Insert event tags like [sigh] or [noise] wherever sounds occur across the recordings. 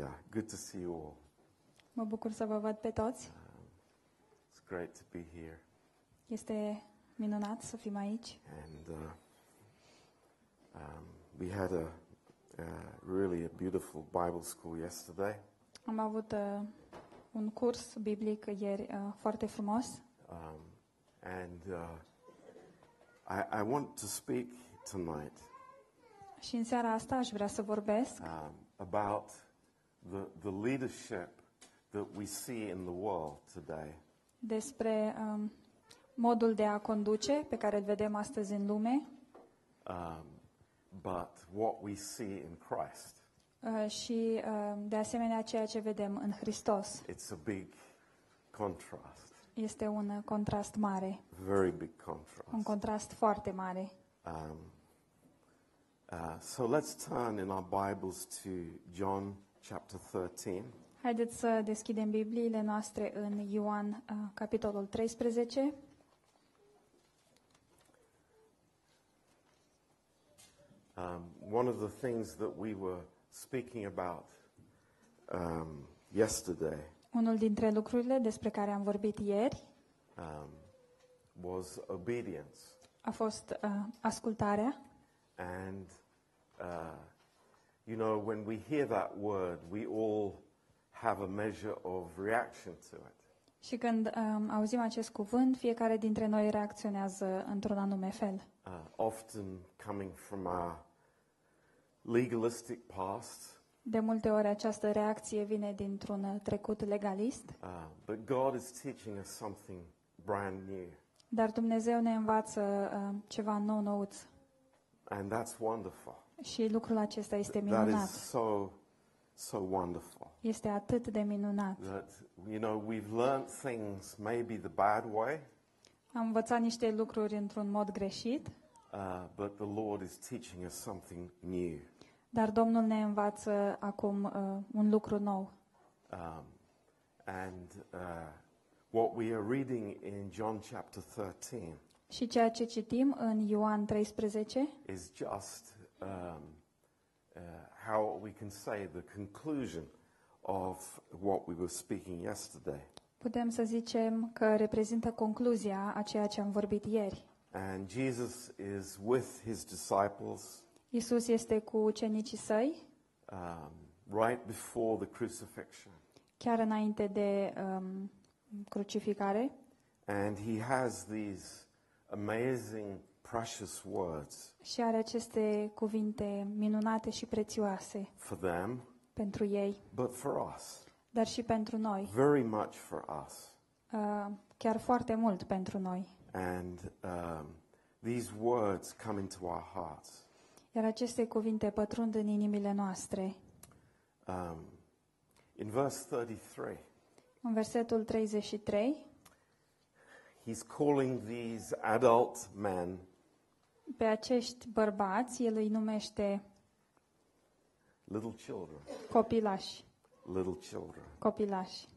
Yeah, good to see you all. Mă bucur să vă văd pe toți. It's great to be here. Este minunat să fim aici. And uh, um, we had a uh, really a beautiful Bible school yesterday. Am avut uh, un curs biblic ieri uh, foarte frumos Um, and uh, I, I want to speak tonight și în seara asta aș vrea să vorbesc um, about the, the leadership that we see in the world today. despre um, modul de a conduce pe care îl vedem astăzi în lume Um, but what we see in Christ. uh, și uh, de asemenea ceea ce vedem în Hristos. It's a big contrast, Este un uh, contrast mare, very big un contrast. contrast foarte mare. Um, uh, so let's turn in our Bibles to John chapter 13. Haideți să deschidem Bibliile noastre în Ioan, uh, capitolul 13. Um, one of the things that we were speaking about um, yesterday Unul dintre lucrurile despre care am vorbit ieri um, was obedience. a fost uh, ascultarea. And, uh, you know, when we hear that word, we all have a measure of reaction to it. Și când um, auzim acest cuvânt, fiecare dintre noi reacționează într-un anume fel. Uh, often coming from our legalistic past, De multe ori această reacție vine dintr-un uh, trecut legalist, uh, but God is teaching us something brand new. dar Dumnezeu ne învață uh, ceva nou nouț And that's wonderful. Și lucrul acesta este That is minunat. so, so wonderful. Este atât de minunat. That, you know, we've learned things maybe the bad way, Am învățat niște lucruri într-un mod greșit, uh, but the Lord is teaching us something new. dar Domnul ne învață acum uh, un lucru nou. Um, and uh, what we are reading in John chapter 13 Și ceea ce citim în Ioan 13 is just um, uh, how we can say the conclusion of what we were speaking yesterday. putem să zicem că reprezintă concluzia a ceea ce am vorbit ieri. And Jesus is with his disciples Isus este cu ucenicii săi, um, right before the crucifixion. chiar înainte de um, crucificare, And he has these amazing, precious words și are aceste cuvinte minunate și prețioase for them, pentru ei, but for us. dar și pentru noi, Very much for us. uh, chiar foarte mult pentru noi. And um, these words come into our hearts. Iar aceste cuvinte pătrund în inimile noastre. Um, in verse 33, În versetul 33, he's calling these adult men pe acești bărbați, el îi numește little children, copilași, little children. copilași.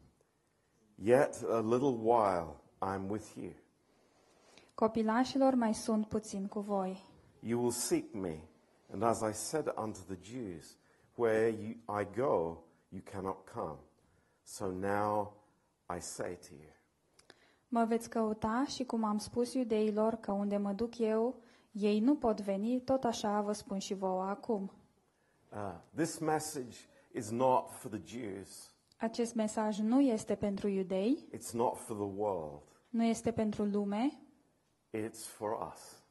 Yet a little while I'm with you. Copilașilor mai sunt puțin cu voi. You will seek me, and as I said unto the Jews, where you, I go, you cannot come. So now I say to you. Mă veți căuta și cum am spus iudeilor că unde mă duc eu, ei nu pot veni, tot așa vă spun și vouă acum. Uh, this message is not for the Jews. Acest mesaj nu este pentru iudei, It's not for the world. nu este pentru lume, It's for us.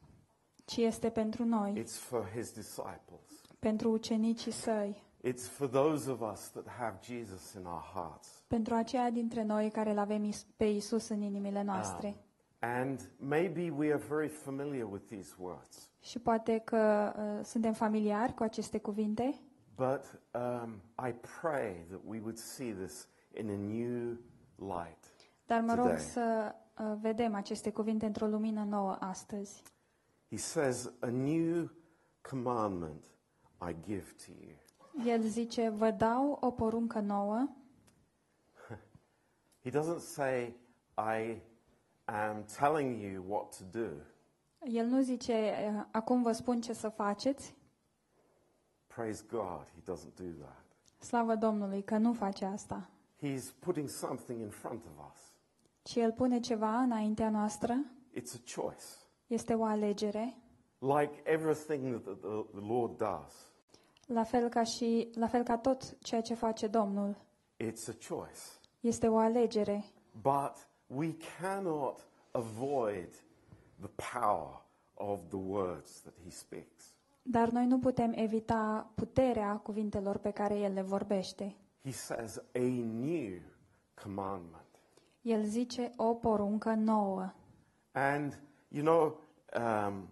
ci este pentru noi, It's for his disciples. pentru ucenicii săi, It's for those of us that have Jesus in our hearts. pentru aceia dintre noi care îl avem is- pe Isus în inimile noastre. And maybe we are very familiar with these words. Și poate că uh, suntem familiari cu aceste cuvinte, But um, I pray that we would see this in a new light. dar mă rog Today. să uh, vedem aceste cuvinte într-o lumină nouă astăzi. He says, A new commandment I give to you. El zice, vă dau o poruncă nouă. [laughs] He doesn't say, I am telling you what to do. El nu zice, acum vă spun ce să faceți. Praise God, he doesn't do that. Slavă Domnului că nu face asta, He's putting something in front of us. ci El pune ceva înaintea noastră, It's a choice. este o alegere, Like everything that the, the, the Lord does, la fel ca și la fel ca tot ceea ce face Domnul. it's a choice. Este o alegere, But we cannot avoid the power of the words that He speaks. dar noi nu putem evita puterea cuvintelor pe care El le vorbește. He says, a new commandment. El zice o poruncă nouă. And, you know, um,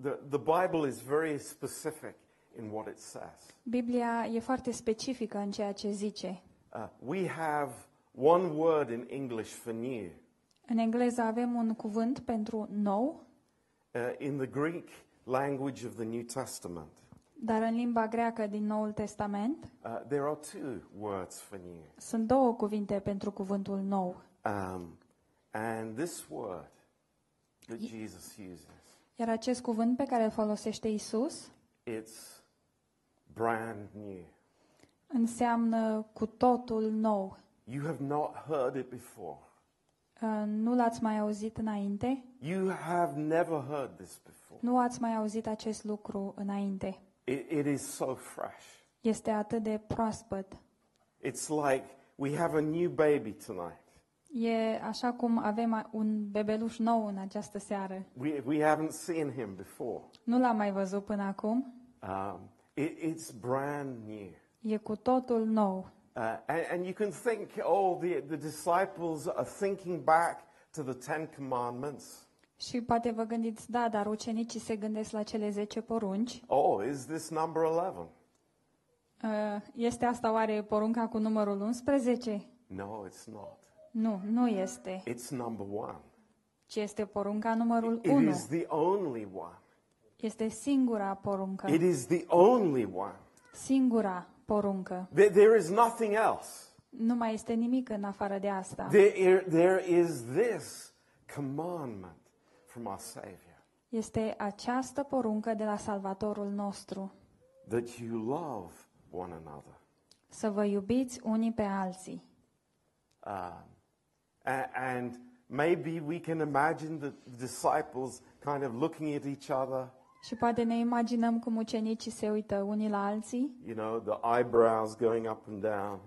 the, the Bible is very specific in what it says. Biblia e foarte specifică în ceea ce zice. Uh, we have one word in English for new. În engleză avem un cuvânt pentru nou, Uh, in the Greek language of the New Testament, dar în limba greacă din Noul Testament uh, there are two words for new. sunt două cuvinte pentru cuvântul nou. Um, and this word that Jesus uses, Iar acest cuvânt pe care îl folosește Isus it's brand new. înseamnă cu totul nou. You have not heard it before. Uh, Nu l-ați mai auzit înainte? You have never heard this before. Nu ați mai auzit acest lucru înainte. It, it is so fresh. Este atât de proaspăt. It's like we have a new baby tonight. E așa cum avem un bebeluș nou în această seară. We, we haven't seen him before. Nu l-am mai văzut până acum. Um, it, it's brand new. E cu totul nou. Uh, and, and you can think, oh, the, the disciples are thinking back to the Ten Commandments. Și poate vă gândiți, da, dar ucenicii se gândesc la cele 10 porunci. Oh, is this number 11? Uh, Este asta oare porunca cu numărul 11? No, it's not. Nu, nu este, It's number one. ci este porunca numărul It 1. is the only one. Este singura poruncă. It is the only one. Singura poruncă. There, there is nothing else. Nu mai este nimic în afară de asta. There, there is this commandment from our Savior Este această poruncă de la Salvatorul nostru. that you love one another. Să vă iubiți unii pe alții. Um, a- and maybe we can imagine the disciples kind of looking at each other, Și poate ne imaginăm cum ucenicii se uită unii la alții you know, the eyebrows going up and down.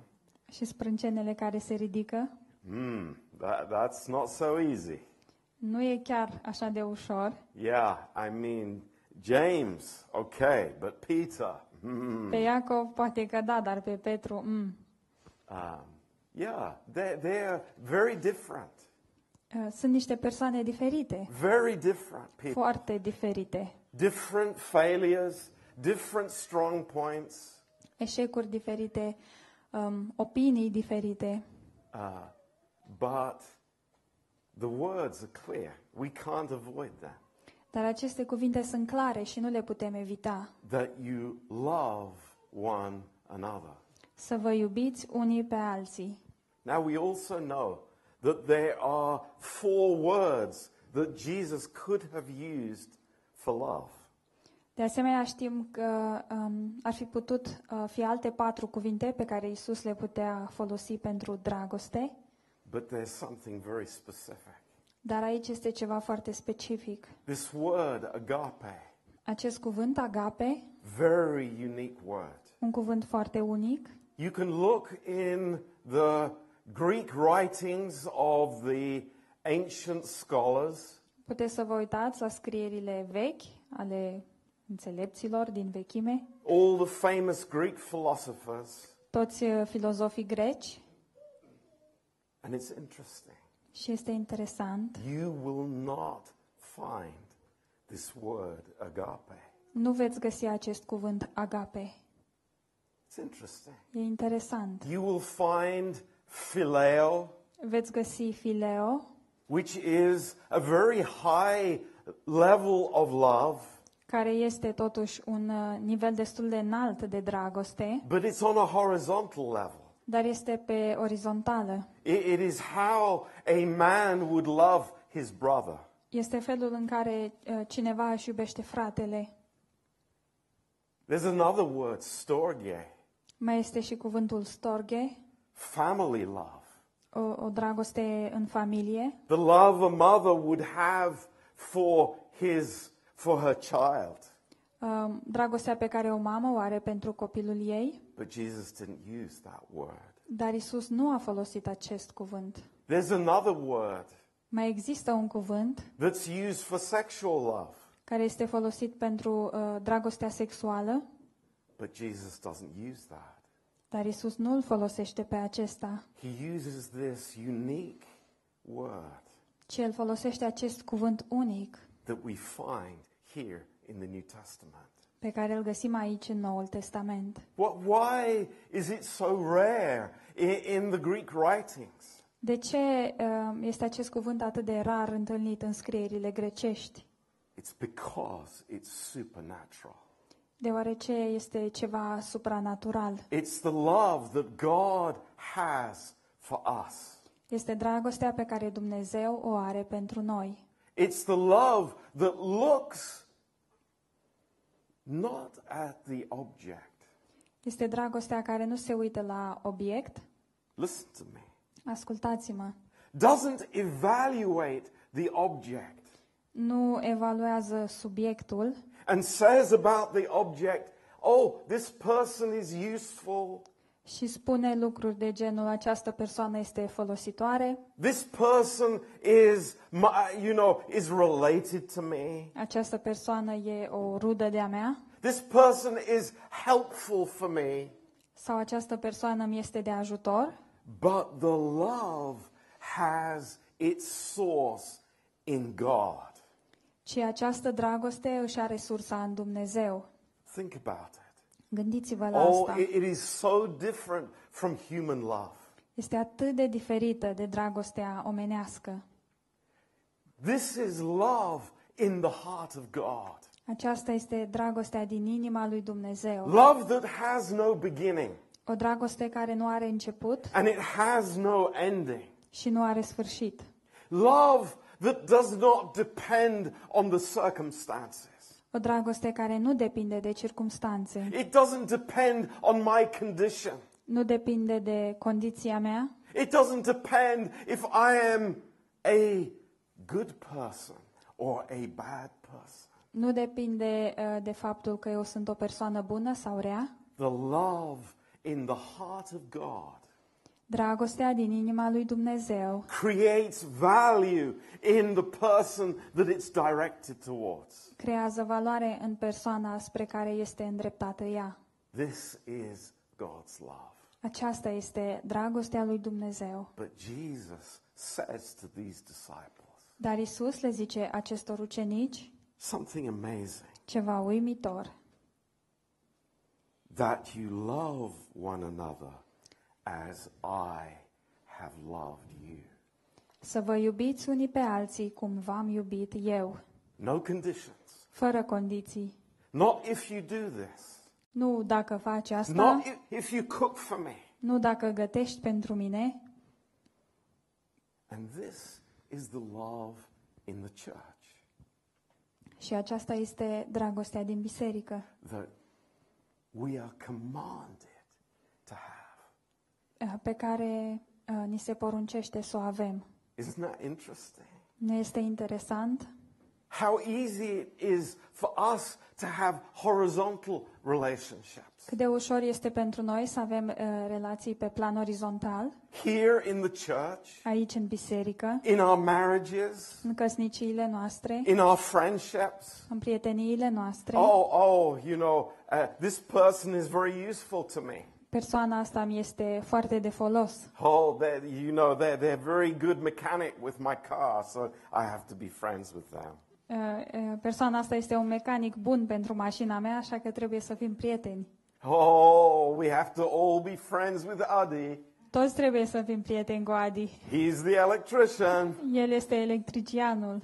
și sprâncenele care se ridică. Hmm, that, that's not so easy. Nu e chiar așa de ușor. Yeah, I mean, James, okay, but Peter, hmm. Pe Iacov poate că da, dar pe Petru, mm. Um, yeah, they're, they're very different. Uh, Sunt niște persoane diferite, Very different people. foarte diferite. Different failures, different strong points. Eșecuri diferite, um, opinii diferite. Uh, but the words are clear. We can't avoid them. Dar aceste cuvinte sunt clare și nu le putem evita. That you love one another. Să vă iubiți unii pe alții. Now, we also know that there are four words that Jesus could have used for love. De asemenea, știm că um, ar fi putut uh, fi alte patru cuvinte pe care Isus le putea folosi pentru dragoste, But there's something very specific. dar aici este ceva foarte specific. This word, agape, Acest cuvânt, agape, very unique word. un cuvânt foarte unic, You can look in the Greek writings of the ancient scholars, puteți să vă uitați la scrierile vechi ale înțelepților din vechime, all the famous Greek philosophers, toți uh, filozofii greci, and it's interesting. și este interesant, You will not find this word agape. nu veți găsi acest cuvânt agape. It's interesting. E interesant. You will find phileo, Veți găsi fileo, which is a very high level of love, care este totuși un uh, nivel destul de înalt de dragoste, but it's on a horizontal level. dar este pe orizontală. It, it is how a man would love his brother. Este felul în care uh, cineva își iubește fratele. There's another word, storge, Mai este și cuvântul storge, family love. o, o dragoste în familie, The love a mother would have for his for her child. um, dragostea pe care o mamă o are pentru copilul ei, But Jesus didn't use that word. dar Isus nu a folosit acest cuvânt. There's another word Mai există un cuvânt that's used for sexual love. care este folosit pentru uh, dragostea sexuală, But Jesus doesn't use that. Dar Isus nu îl folosește pe acesta, He uses this unique word ci el folosește acest cuvânt unic that we find here in the New Testament. pe care îl găsim aici în Noul Testament. What, why is it so rare in, in the Greek writings? De ce uh, este acest cuvânt atât de rar întâlnit în scrierile grecești? It's because it's supernatural. Deoarece este ceva supranatural. It's the love that God has for us. Este dragostea pe care Dumnezeu o are pentru noi. It's the love that looks not at the object. Este dragostea care nu se uită la obiect. Listen to me. Ascultați-mă. Doesn't evaluate the object Nu evaluează subiectul and says about the object, oh, this person is useful. și spune lucruri de genul această persoană este folositoare, This person is, my, you know, is related to me. această persoană e o rudă de-a mea This person is helpful for me. sau această persoană mi este de ajutor, But the love has its source in God. Ci această dragoste își are sursa în Dumnezeu. Think about it. Gândiți-vă la Oh, asta. it, it is so different from human love. Este atât de diferită de dragostea omenească. This is love in the heart of God. Aceasta este dragostea din inima lui Dumnezeu. Love that has no beginning O dragoste care nu are început and it has no ending. și nu are sfârșit. Love that does not depend on the circumstances. O dragoste care nu depinde de circumstanțe, It doesn't depend on my condition. nu depinde de condiția mea, It doesn't depend if I am a good person or a bad person. nu depinde uh, de faptul că eu sunt o persoană bună sau rea. The love in the heart of God Dragostea din inima lui Dumnezeu creates value in the person that it's directed towards. creează valoare în persoana spre care este îndreptată ea. This is God's love. Aceasta este dragostea lui Dumnezeu. But Jesus says to these disciples Dar Isus le zice acestor ucenici something amazing ceva uimitor. that you love one another as I have loved you. Să vă iubiți unii pe alții cum v-am iubit eu, No conditions. fără condiții. Not if you do this. Nu dacă faci asta, Not if, if you cook for me. nu dacă gătești pentru mine, And this is the love in the church și aceasta este dragostea din biserică, that we are commanded to have. eh, pe care eh, ni se poruncește să o avem. Isn't that interesting? Nu este interesant? How easy it is for us to have horizontal relationships. Cât de ușor este pentru noi să avem uh, relații pe plan orizontal, Here in the church, aici în biserică, in our marriages, în căsniciile noastre, in our friendships. în prieteniile noastre. Oh, oh, you know, uh, this person is very useful to me. Persoana asta mi este foarte de folos. Oh, they're, you know, they're, they're very good mechanic with my car, so I have to be friends with them. Uh, uh, Persoana asta este un mecanic bun pentru mașina mea, așa că trebuie să fim prieteni. Oh, we have to all be friends with Adi. Toți trebuie să fim prieteni cu Adi. He's the electrician. El este electricianul.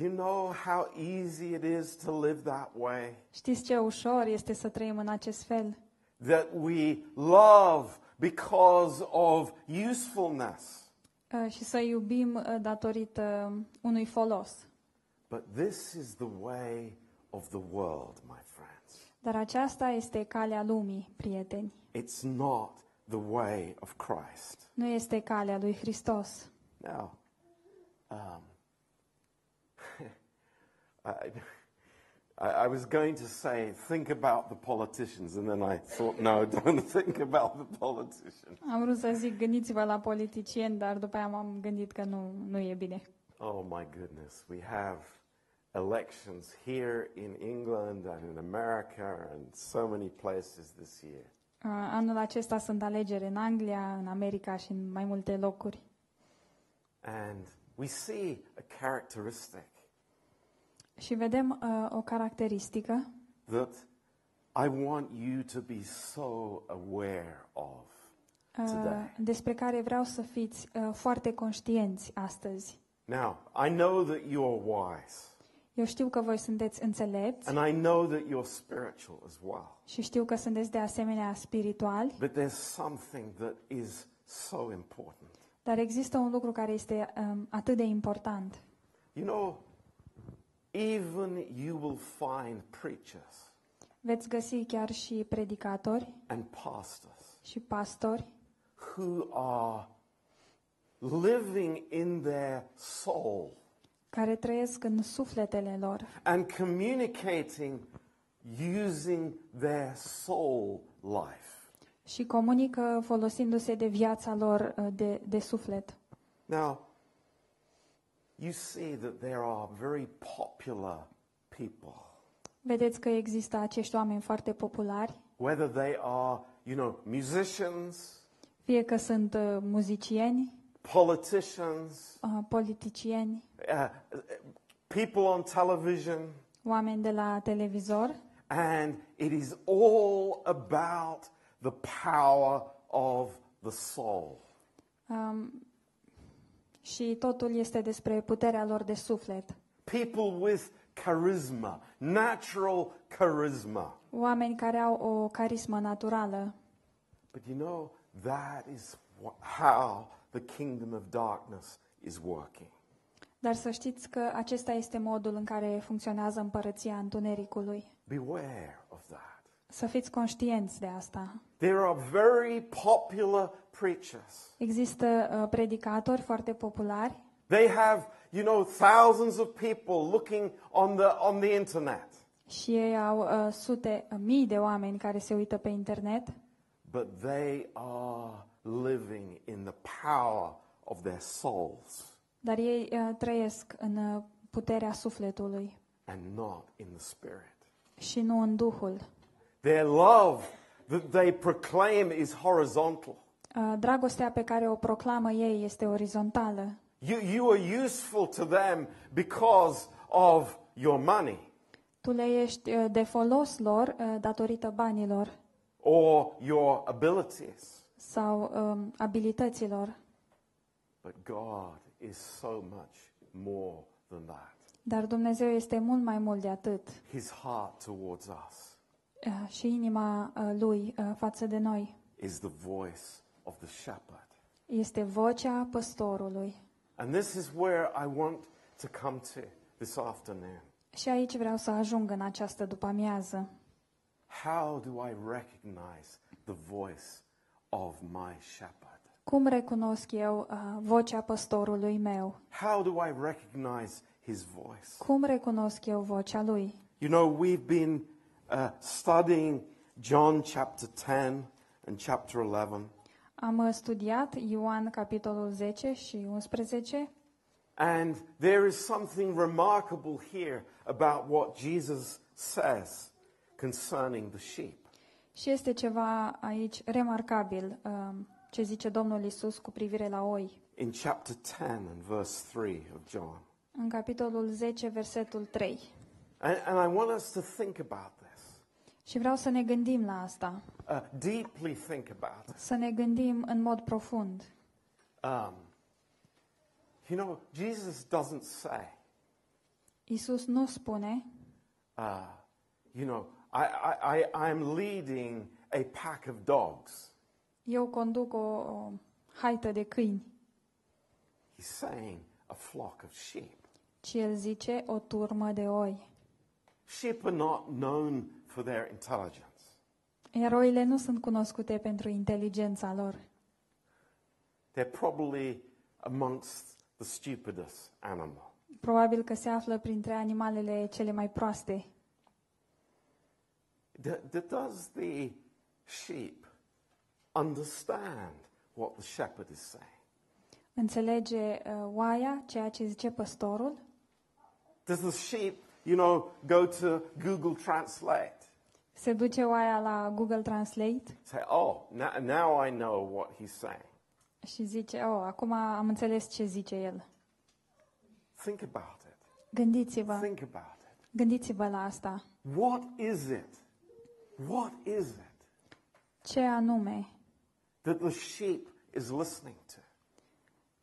You know how easy it is to live that way? Știți ce ușor este să trăim în acest fel? That we love because of usefulness. Uh, Și să iubim uh, datorită unui folos. But this is the way of the world, my friends. Dar aceasta este calea lumii, prieteni. It's not the way of Christ. Nu este calea lui Hristos. Now, um, [laughs] I, I, I was going to say, think about the politicians, and then I thought, no, [laughs] don't think about the politicians. Am vrut să zic, gândiți-vă la politicieni, dar după aia m-am gândit că nu, nu e bine. Oh my goodness, we have elections here in England and in America and so many places this year. Uh, Anul acesta sunt alegeri în Anglia, în America și în mai multe locuri. And we see a characteristic Și vedem uh, o caracteristică that I want you to be so aware of uh, today. despre care vreau să fiți uh, foarte conștienți astăzi. Now, I know that you are wise, Eu știu că voi sunteți înțelepți and I know that you're spiritual as well. și știu că sunteți de asemenea spirituali, But there's something that is so important. dar există un lucru care este um, atât de important. You know, even you will find preachers Veți găsi chiar și predicatori and pastors și pastori who are living in their soul care trăiesc în sufletele lor and communicating using their soul life. și comunică folosindu-se de viața lor uh, de, de suflet. Now, you see that there are very popular people, Vedeți că există acești oameni foarte populari, whether they are, you know, musicians, fie că sunt uh, muzicieni, politicians, uh, politicieni, uh, people on television, oameni de la televizor. And it is all about the power of the soul. um, și totul este despre puterea lor de suflet. People with charisma, natural charisma. Oameni care au o carismă naturală. But you know, that is wh- how the kingdom of darkness is working. Dar să știți că acesta este modul în care funcționează împărăția întunericului. Beware of that. Să fiți conștienți de asta. There are very popular preachers. Există uh, predicatori foarte populari They have, you know, thousands of people looking on the, on the internet. și ei au uh, sute, uh, mii de oameni care se uită pe internet, But they are living in the power of their souls dar ei uh, trăiesc în uh, puterea sufletului and not in the spirit. și nu în Duhul. Their love that they proclaim is horizontal. Uh, Dragostea pe care o proclamă ei este orizontală. You, you are useful to them because of your money Tu le ești uh, de folos lor uh, datorită banilor or your abilities. sau um, abilităților, But God is so much more than that. dar Dumnezeu este mult mai mult de atât. His heart towards us Uh, Și inima uh, lui uh, față de noi is the voice of the shepherd. este vocea păstorului. And this is where I want to come to this afternoon. Și aici vreau să ajung în această după-amiază. How do I recognize the voice of my shepherd? Cum recunosc eu uh, vocea păstorului meu? How do I recognize his voice? Cum recunosc eu vocea lui? You know, we've been uh, studying John chapter 10 and chapter 11, Am uh, studiat Ioan capitolul 10 și 11 and there is something remarkable here about what Jesus says concerning the sheep. și este ceva aici remarcabil um, ce zice Domnul Isus cu privire la oi. In chapter 10 and verse 3 of John. În capitolul 10, versetul 3. And, and I want us to think about this, Și vreau să ne gândim la asta, uh, deeply think about it. să ne gândim în mod profund. Um, you know, Jesus doesn't say, Isus nu spune, uh, you know, I, I, I, I'm leading a pack of dogs. eu conduc o, o haită de câini, He's saying a flock of sheep. ci el zice o turmă de oi. Sheep are not known for their intelligence. Iar oile nu sunt cunoscute pentru inteligența lor. They're probably amongst the stupidest animal. Probabil că se află printre animalele cele mai proaste. D- d- does the sheep understand what the shepherd is saying? Înțelege uh, oaia ceea ce zice păstorul? Does the sheep, you know, go to Google Translate? Se duce oaia la Google Translate Say, oh, now, now I know what he's saying. și zice, oh, acum am înțeles ce zice el. Think about it. Gândiți-vă, Think about it. gândiți-vă la asta. What is it? What is it Ce anume? that the sheep is listening to?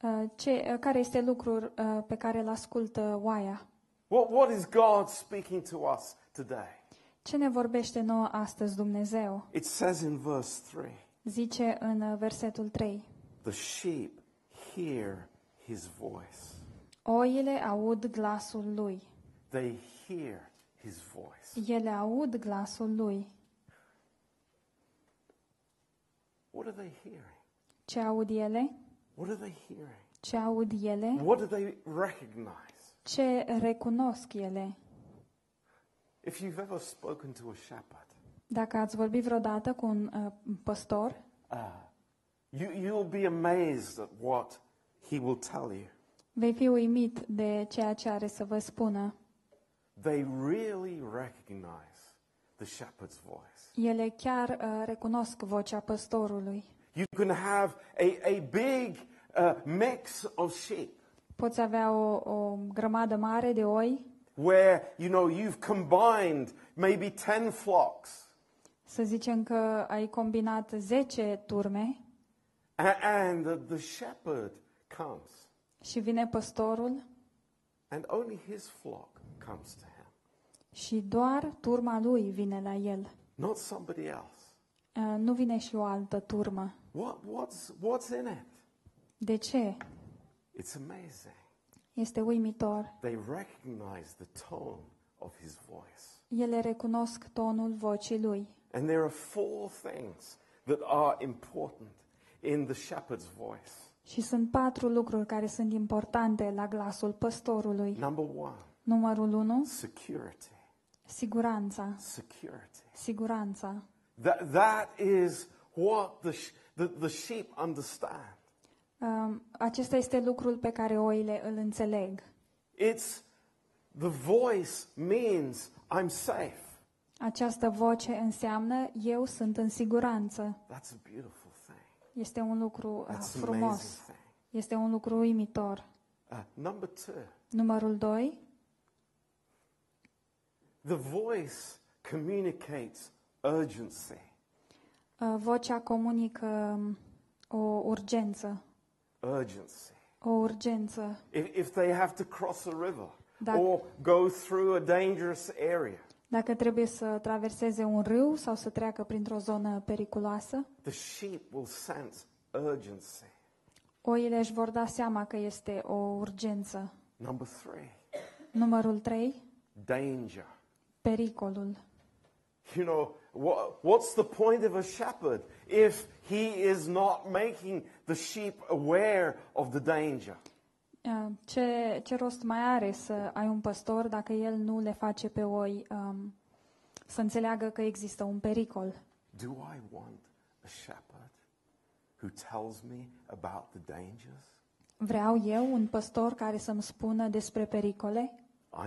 Uh, ce, uh, care este lucrul uh, pe care îl ascultă oaia? What, what is God speaking to us today? Ce ne vorbește nouă astăzi Dumnezeu? It says in verse 3 Zice în uh, versetul 3. the sheep hear his voice. Oile aud glasul lui. They hear his voice. Ele aud glasul lui. What are they hearing? Ce aud ele? What are they hearing? Ce aud ele? What do they recognize? Ce recunosc ele? If you've ever spoken to a shepherd, Dacă ați vorbit vreodată cu un uh, păstor, uh, you, you'll be amazed at what he will tell you. vei fi uimit de ceea ce are să vă spună. They really recognize the shepherd's voice. Ele chiar uh, recunosc vocea păstorului. You can have a, a big uh, mix of sheep Poți avea o, o grămadă mare de oi, where, you know, you've combined maybe 10 flocks să zicem că ai combinat 10 turme a- and the, the shepherd comes și vine păstorul and only his flock comes to him, și doar turma lui vine la el. not somebody else. Uh, Nu vine și o altă turmă. What, what's, what's in it? De ce? It's amazing. Este uimitor. They recognize the tone of his voice. Ele recunosc tonul vocii lui. And there are four things that are important in the shepherd's voice. Și sunt patru lucruri care sunt importante la glasul păstorului. Number one, Numărul 1, security. siguranța. Security. Siguranța. That, that is what the, sh- the, the sheep understand. Um, acesta este lucrul pe care oile îl înțeleg. It's the voice means I'm safe. Această voce înseamnă eu sunt în siguranță. That's a beautiful thing. Este un lucru uh, That's an frumos. amazing thing. Este un lucru uimitor. Uh, number two, Numărul 2, the voice communicates urgency. uh, vocea comunică um, o urgență. Urgency. O urgență. If, if they have to cross a river Dacă- or go through a dangerous area, Dacă trebuie să traverseze un râu sau să treacă printr-o zonă periculoasă, the sheep will sense urgency. oile își vor da seama că este o urgență. Number three, Numărul 3, danger. pericolul. You know, what, what's the point of a shepherd if he is not making the sheep aware of the danger? Uh, Ce, ce rost mai are să ai un păstor dacă el nu le face pe oi um, să înțeleagă că există un pericol? Do I want a shepherd who tells me about the dangers? Vreau eu un păstor care să-mi spună despre pericole?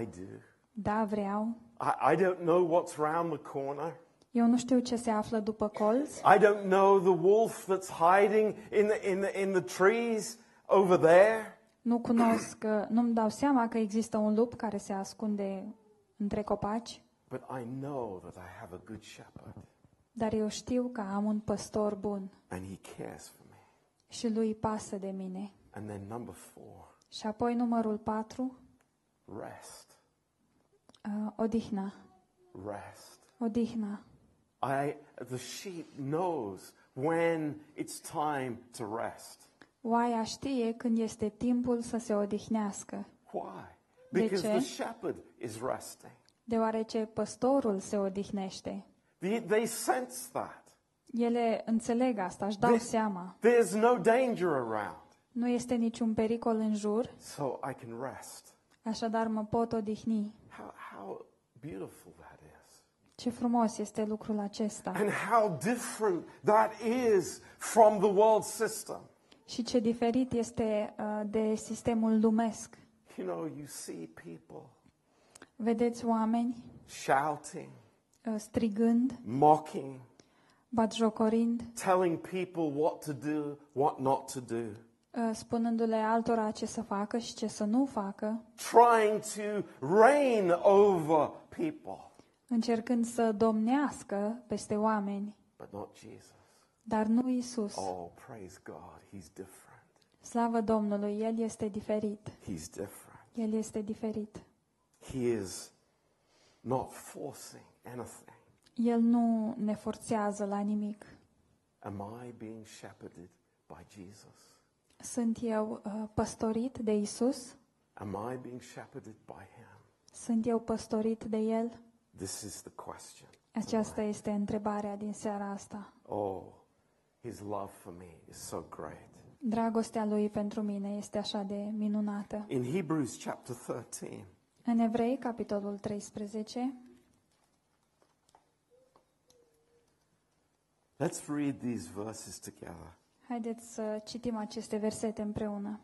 I do. Da, vreau. I, I don't know what's round the corner. Eu nu știu ce se află după colț. I don't know the wolf that's hiding in the, in the, in the trees over there. Nu cunosc, uh, nu-mi dau seama că există un lup care se ascunde între copaci, But I know that I have a good shepherd dar eu știu că am un păstor bun and he cares for me. și lui pasă de mine. And then number four, Și apoi numărul 4, rest. uh, odihna. Rest. Odihna. I, the sheep knows when it's time to rest. Oaia știe când este timpul să se odihnească. Why? De Because ce? the shepherd is resting. deoarece păstorul se odihnește. They, they sense that. Ele înțeleg asta, își dau They- seama. There's no danger around. Nu este niciun pericol în jur, So I can rest. așadar mă pot odihni. How, how beautiful that is. Ce frumos este lucrul acesta And how different that is from the world system. și ce diferit este uh, de sistemul lumesc. You know, you see people Vedeți oameni shouting, uh, strigând, mocking, batjocorind, telling people what to do, what not to do, uh, spunându-le altora ce să facă și ce să nu facă, trying to reign over people. Încercând să domnească peste oameni, But not Jesus. dar nu Isus. Oh, praise God. He's different. Slavă Domnului, El este diferit. He's different. El este diferit. He is not forcing anything. El nu ne forțează la nimic. Am I being shepherded by Jesus? Sunt eu uh, păstorit de Isus? Am I being shepherded by Him? Sunt eu păstorit de El? This is the question. Aceasta este întrebarea din seara asta. Oh, His love for me is so great. Dragostea Lui pentru mine este așa de minunată. In Hebrews chapter 13, În Evrei, capitolul 13, let's read these verses together. haideți să citim aceste versete împreună.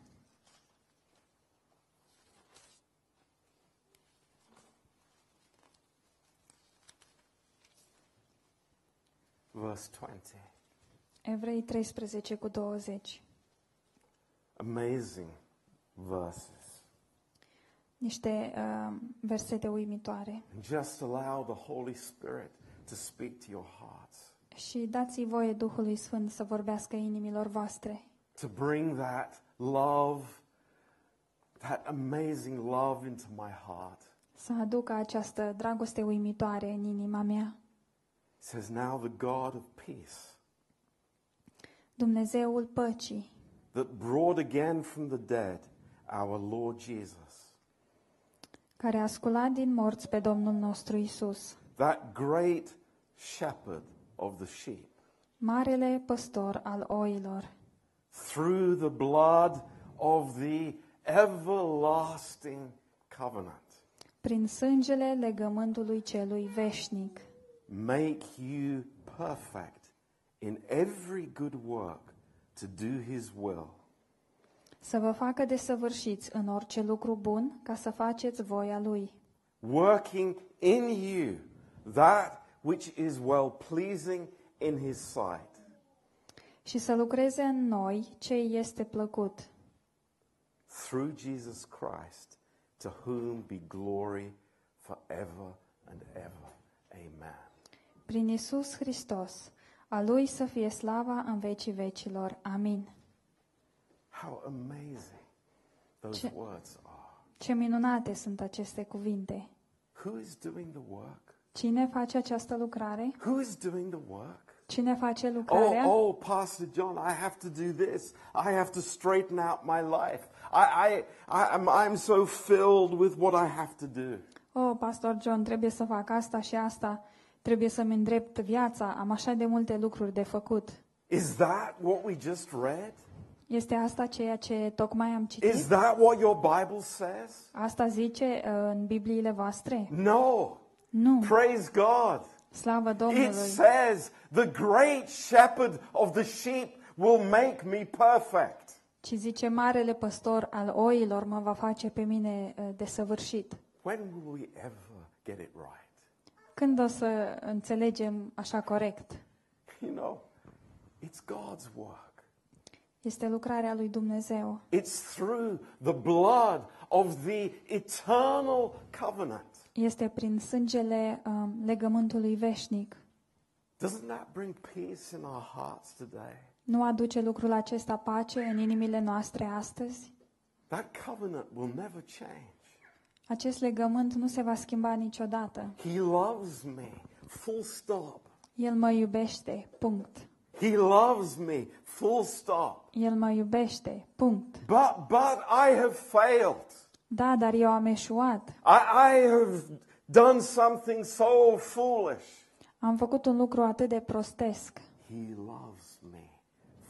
Verse 20. Evrei 13 cu 20. Amazing verses. Niște uh, versete uimitoare. And just allow the Holy Spirit to speak to your hearts, Și dați voie Duhului Sfânt să vorbească inimilor voastre, to bring that love, that amazing love into my heart. să aducă această dragoste uimitoare în inima mea. It says, Now the God of peace, Dumnezeul păcii, that brought again from the dead our Lord Jesus, care a sculat din morți pe Domnul nostru Isus, that great shepherd of the sheep, marele păstor al oilor, through the blood of the everlasting covenant, prin sângele legământului celui veșnic, make you perfect in every good work to do his will, să vă facă desăvârșiți în orice lucru bun ca să faceți voia Lui, working in you that which is well pleasing in his sight. și să lucreze în noi ce îi este plăcut, through Jesus Christ, to whom be glory forever and ever. Amen. Prin Isus Hristos, a Lui să fie slava în vecii vecilor. Amin. How amazing those Ce- words are. Ce minunate sunt aceste cuvinte! Who is doing the work? Cine face această lucrare? Who is doing the work? Cine face Oh, lucrarea? oh, Pastor John, I have to do this. I have to straighten out my life. I, I, I, am, I'm so filled with what I have to do. Oh, pastor John, trebuie să fac asta și asta. Trebuie să-mi îndrept viața. Am așa de multe lucruri de făcut. Is that what we just read? Este asta ceea ce tocmai am Is citit? that what your Bible says? Asta zice uh, în Bibliile voastre? No. Nu. Praise God. Slavă It Domnului! says, the great shepherd of the sheep will make me perfect. Ci zice, marele păstor al oilor mă va face pe mine uh, desăvârșit. When will we ever get it right? Când o să înțelegem așa corect? You know, it's God's work. Este lucrarea lui Dumnezeu. It's through the blood of the eternal covenant. Este prin sângele um, legământului veșnic. Doesn't that bring peace in our hearts today? Nu aduce lucrul acesta pace în inimile noastre astăzi? That covenant will never change. Acest legământ nu se va schimba niciodată. He loves me, full stop. El mă iubește, punct. He loves me, full stop. El mă iubește, punct. But, but I have failed. Da, dar eu am eșuat. I, I have done something so foolish. Am făcut un lucru atât de prostesc. He loves me.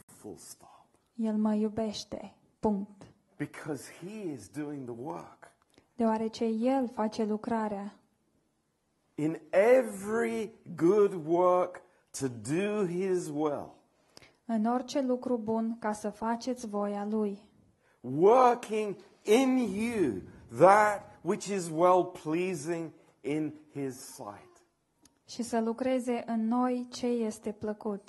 Full stop. El mă iubește. Punct. Because he is doing the work. Deoarece El face lucrarea. In every good work to do his will. În orice lucru bun ca să faceți voia Lui. Working in you that which is well pleasing in his sight. Și să lucreze în noi ce este plăcut.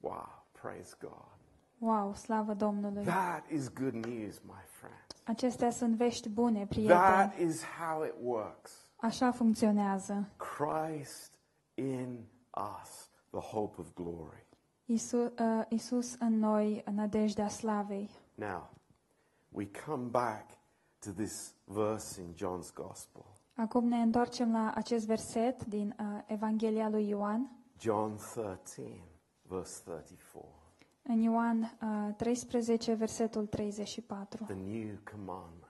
Wow, praise God. Wow, slavă Domnului! That is good news, my friend. Acestea sunt vești bune, prieteni. That is how it works. Așa funcționează. Christ in us, the hope of glory. Isus, uh, Isus în noi, nădejdea slavei. Now, we come back to this verse in John's Gospel. Acum ne întoarcem la acest verset din uh, Evanghelia lui Ioan. John 13, verse 34. În Ioan uh, 13, versetul 34. The new commandment.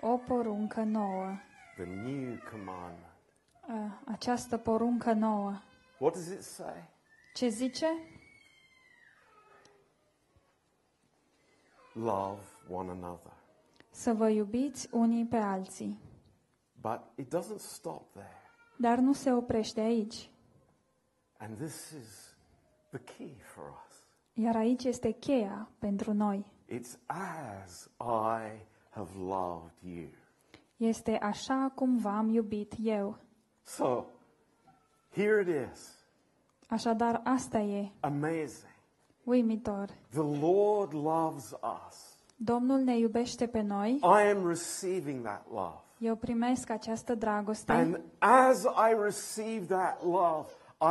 O poruncă nouă. The new commandment. Uh, această poruncă nouă. What does it say? Ce zice? Love one another. Să vă iubiți unii pe alții. But it doesn't stop there. Dar nu se oprește aici. And this is the key for us. Iar aici este cheia pentru noi. It's as I have loved you. Este așa cum v-am iubit eu. So, here it is. Așadar, asta e Amazing. uimitor. The Lord loves us. Domnul ne iubește pe noi. I am receiving that love. Eu primesc această dragoste And as I receive that love,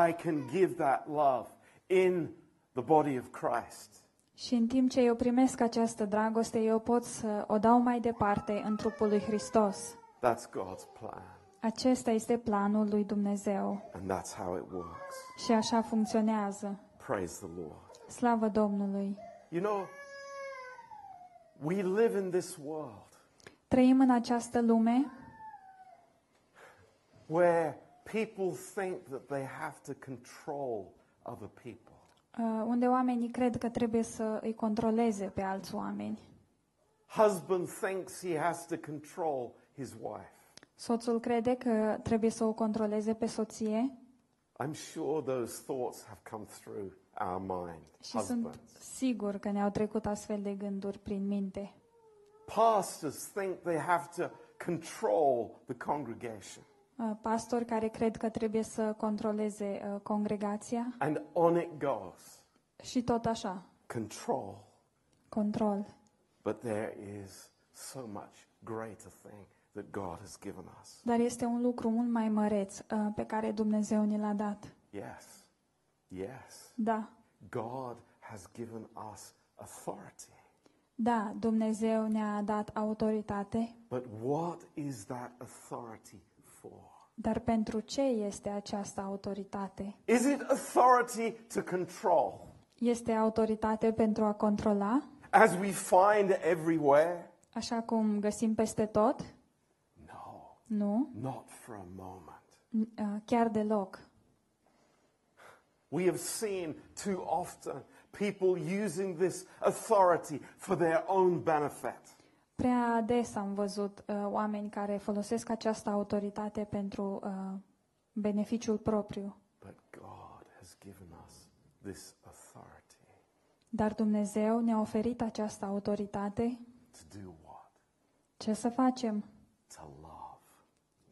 I can give that love in the body of Christ. și în timp ce eu primesc această dragoste, eu pot să o dau mai departe în trupul lui Hristos. That's God's plan. Acesta este planul lui Dumnezeu And that's how it works. și așa funcționează. Praise the Lord. Slavă Domnului! You know, we live in this world Trăim în această lume where people think that they have to control other people. Uh, unde oamenii cred că trebuie să îi controleze pe alți oameni. Husband thinks he has to control his wife. Soțul crede că trebuie să o controleze pe soție I'm sure those thoughts have come through our mind. și sunt Husbands. sigur că ne-au trecut astfel de gânduri prin minte. Pastors think they have to control the congregation. Uh, Pastori care cred că trebuie să controleze uh, congregația And on it goes. și tot așa, Control. control. But there is so much greater thing that God has given us. Dar este un lucru mult mai măreț uh, pe care Dumnezeu ni l-a dat. Yes. Yes. Da, God has given us authority. da, Dumnezeu ne-a dat autoritate, But what is that authority for? Dar pentru ce este această autoritate? Is it authority to control? Este autoritate pentru a controla, As we find everywhere? așa cum găsim peste tot? No, Nu, not for a moment. Chiar deloc. We have seen too often people using this authority for their own benefit. Prea des am văzut uh, oameni care folosesc această autoritate pentru uh, beneficiul propriu. But God has given us this authority Dar Dumnezeu ne-a oferit această autoritate. to do what? Ce să facem? To love,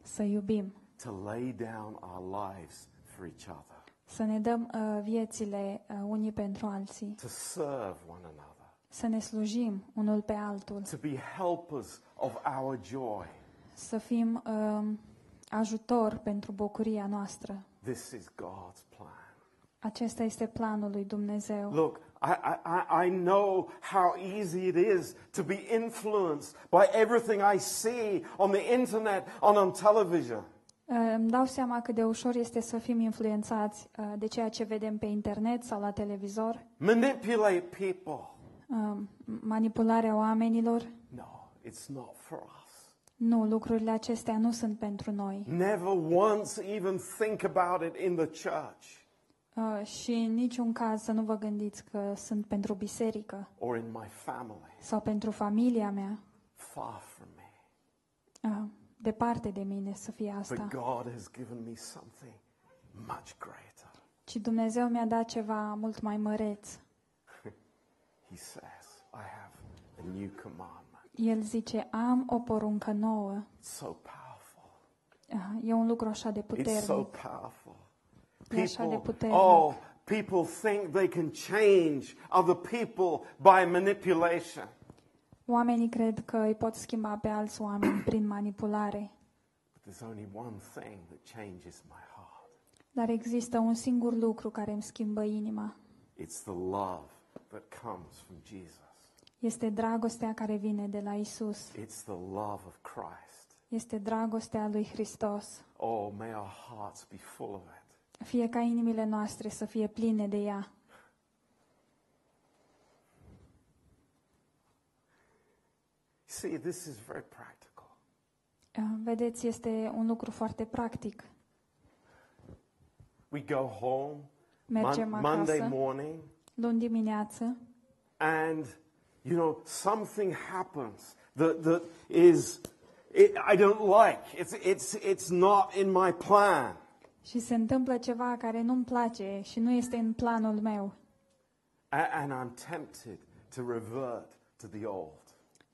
Să iubim, to lay down our lives for each other, să ne dăm uh, viețile uh, unii pentru alții, to serve one another, să ne slujim unul pe altul, to be helpers of our joy. să fim uh, ajutor pentru bucuria noastră. This is God's plan. Acesta este planul lui Dumnezeu. Look, I, I, I know how easy it is to be influenced by everything I see on the internet and on television. Uh, Îmi dau seama cât de ușor este să fim influențați uh, de ceea ce vedem pe internet sau la televizor, Manipulate people. Uh, manipularea oamenilor. No, it's not for us. Nu, lucrurile acestea nu sunt pentru noi. Never once even think about it in the church Uh, și în niciun caz să nu vă gândiți că sunt pentru biserică or in my family. sau pentru familia mea. Far from me. Uh, departe de mine să fie But asta. God has given me something much greater. Ci Dumnezeu mi-a dat ceva mult mai măreț. He says, I have a new commandment. El zice, am o poruncă nouă. It's so powerful. Uh, E un lucru așa de It's so puternic. powerful. E așa de People, puternic. oh, people think they can change other people by manipulation. Oamenii cred că îi pot schimba pe alți oameni prin manipulare. But there's only one thing that changes my heart. Dar există un singur lucru care îmi schimbă inima. It's the love that comes from Jesus. Este dragostea care vine de la Isus. It's the love of Christ. Este dragostea lui Hristos. Oh, may our hearts be full of it. Fie ca inimile noastre să fie pline de ea. See, this is very practical. Uh, Vedeți, este un lucru foarte practic. We go home Mergem Mon- Monday acasă, morning, luni dimineață, and you know something happens that that is it, I don't like. It's it's it's not in my plan. și se întâmplă ceva care nu-mi place și nu este în planul meu. A- and I'm tempted to revert to the old.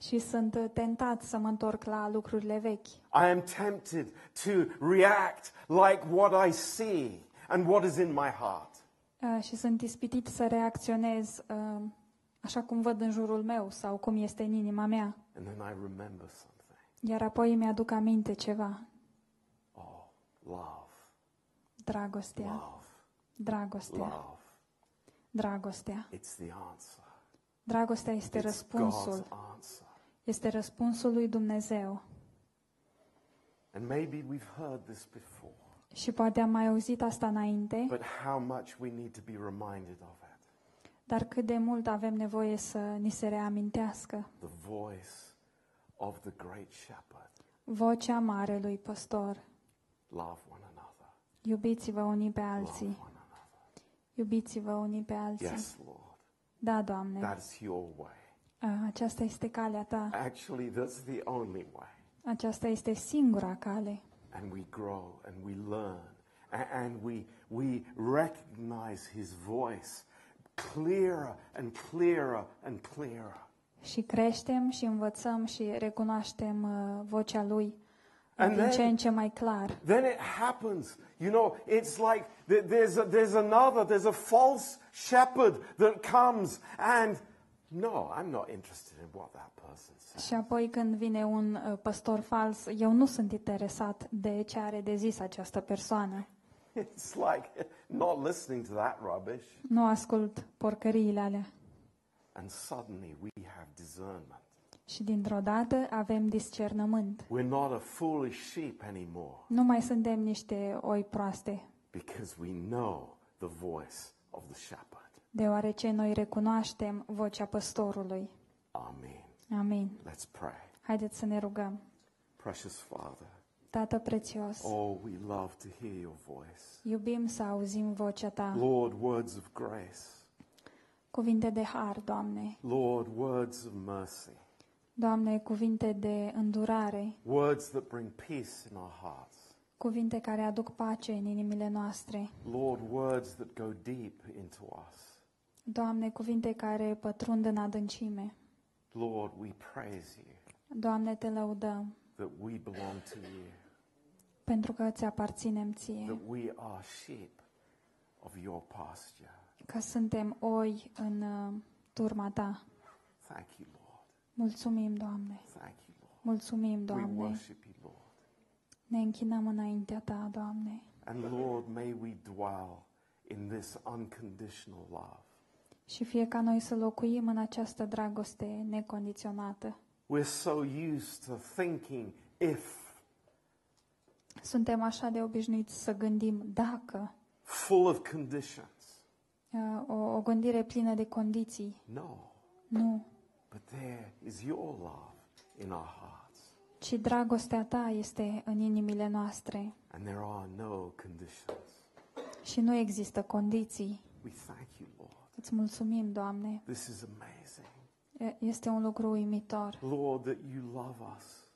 Și sunt uh, tentat să mă întorc la lucrurile vechi. I am tempted to react like what I see and what is in my heart. Uh, Și sunt ispitit să reacționez uh, așa cum văd în jurul meu sau cum este în inima mea. And then I remember something. Iar apoi îmi aduc aminte ceva. Oh, love, Dragostea, love, dragostea, love. dragostea. It's the answer. Dragostea este It's God's răspunsul. answer. Este răspunsul lui Dumnezeu. And maybe we've heard this before, Și poate am mai auzit asta înainte, but how much we need to be reminded of it. dar cât de mult avem nevoie să ni se reamintească. The voice of the great shepherd. Vocea marelui păstor. Love one another. Iubiți-vă unii pe Love alții. one another. Iubiți-vă unii pe alții. Yes, Lord. Da, Doamne. That's your way. A, Aceasta este calea ta. Actually, that's the only way. Aceasta este singura cale. And we grow and we learn and we, we recognize his voice clearer and clearer and clearer. Și creștem și învățăm și recunoaștem uh, vocea lui And din then- ce în ce mai clar. Then it happens. You know, it's like there's, a, there's another, there's a false shepherd that comes and no, I'm not interested in what that person says. Și apoi când vine un uh, păstor fals, eu nu sunt interesat de ce are de zis această persoană. [laughs] It's like not listening to that rubbish. Nu ascult porcăriile alea. And suddenly we have discernment. Și dintr-o dată avem discernământ. We're not a foolish sheep anymore Nu mai suntem niște oi proaste, because we know the voice of the shepherd. Deoarece noi recunoaștem vocea păstorului. Amen. Amin. Let's pray. Haideți să ne rugăm. Precious Father, Tată prețios, oh, we love to hear your voice. iubim să auzim vocea ta. Lord, words of grace. Cuvinte de har, Doamne. Lord, words of mercy. Doamne, cuvinte de îndurare, Words that bring peace in our hearts. cuvinte care aduc pace în inimile noastre. Lord, words that go deep into us. Doamne, cuvinte care pătrund în adâncime. Lord, we praise you Doamne, te lăudăm, that we belong to you, pentru că îți aparținem ție, that we are sheep of your pasture. că suntem oi în uh, turma ta. Thank you, Lord. Mulțumim, Doamne. Thank you, Lord. Mulțumim, We Doamne. worship you, Lord. Ne închinăm înaintea ta, Doamne. And Lord, may we dwell in this unconditional love. Și fie ca noi să locuim în această dragoste necondiționată. We're so used to thinking if, Suntem așa de obișnuiți să gândim dacă, full of conditions. uh, o, o gândire plină de condiții. No, Nu, but there is your love in our hearts. ci dragostea ta este în inimile noastre and there are no conditions. și nu există condiții. We thank you, Lord. Îți mulțumim, Doamne. This is amazing. E- Este un lucru uimitor Lord, that you love us,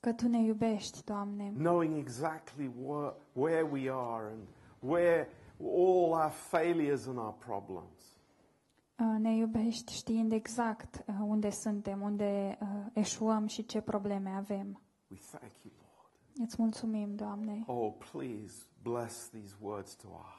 că tu ne iubești, Doamne, knowing exactly where, where we are and where all our failures and our problems. Uh, ne iubești știind exact uh, unde suntem, unde uh, eșuăm și ce probleme avem. We thank you, Lord. Îți mulțumim, Doamne. Oh, please bless these words to our hearts.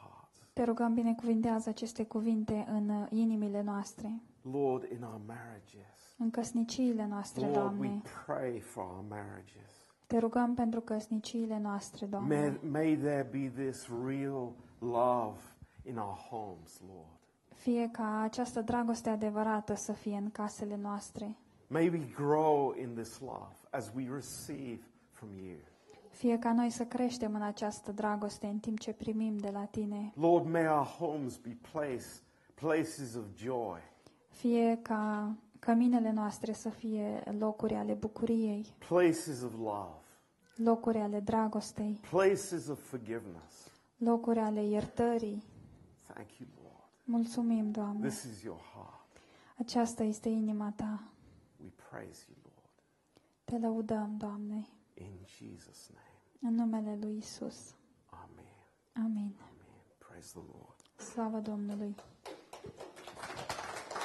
Te rugăm, binecuvintează aceste cuvinte în uh, inimile noastre, Lord, in our marriages. în căsniciile noastre, Lord, we Doamne. pray for our marriages. Te rugăm pentru căsniciile noastre, May, Doamne. may there be this real love in our homes, Lord. Fie ca această dragoste adevărată să fie în casele noastre. May we grow in this love as we receive from you. Fie ca noi să creștem în această dragoste în timp ce primim de la Tine. Lord, may our homes be place, places of joy, Fie ca căminele noastre să fie locuri ale bucuriei, places of love, locuri ale dragostei, places of forgiveness. locuri ale iertării. Thank you, Lord. Mulțumim, Doamne. This is your heart. Aceasta este inima Ta. We praise you, Lord. Te lăudăm, Doamne, In Jesus' name. în numele Lui Isus. Amen. Amin. Amen. Praise the Lord. Slavă Domnului.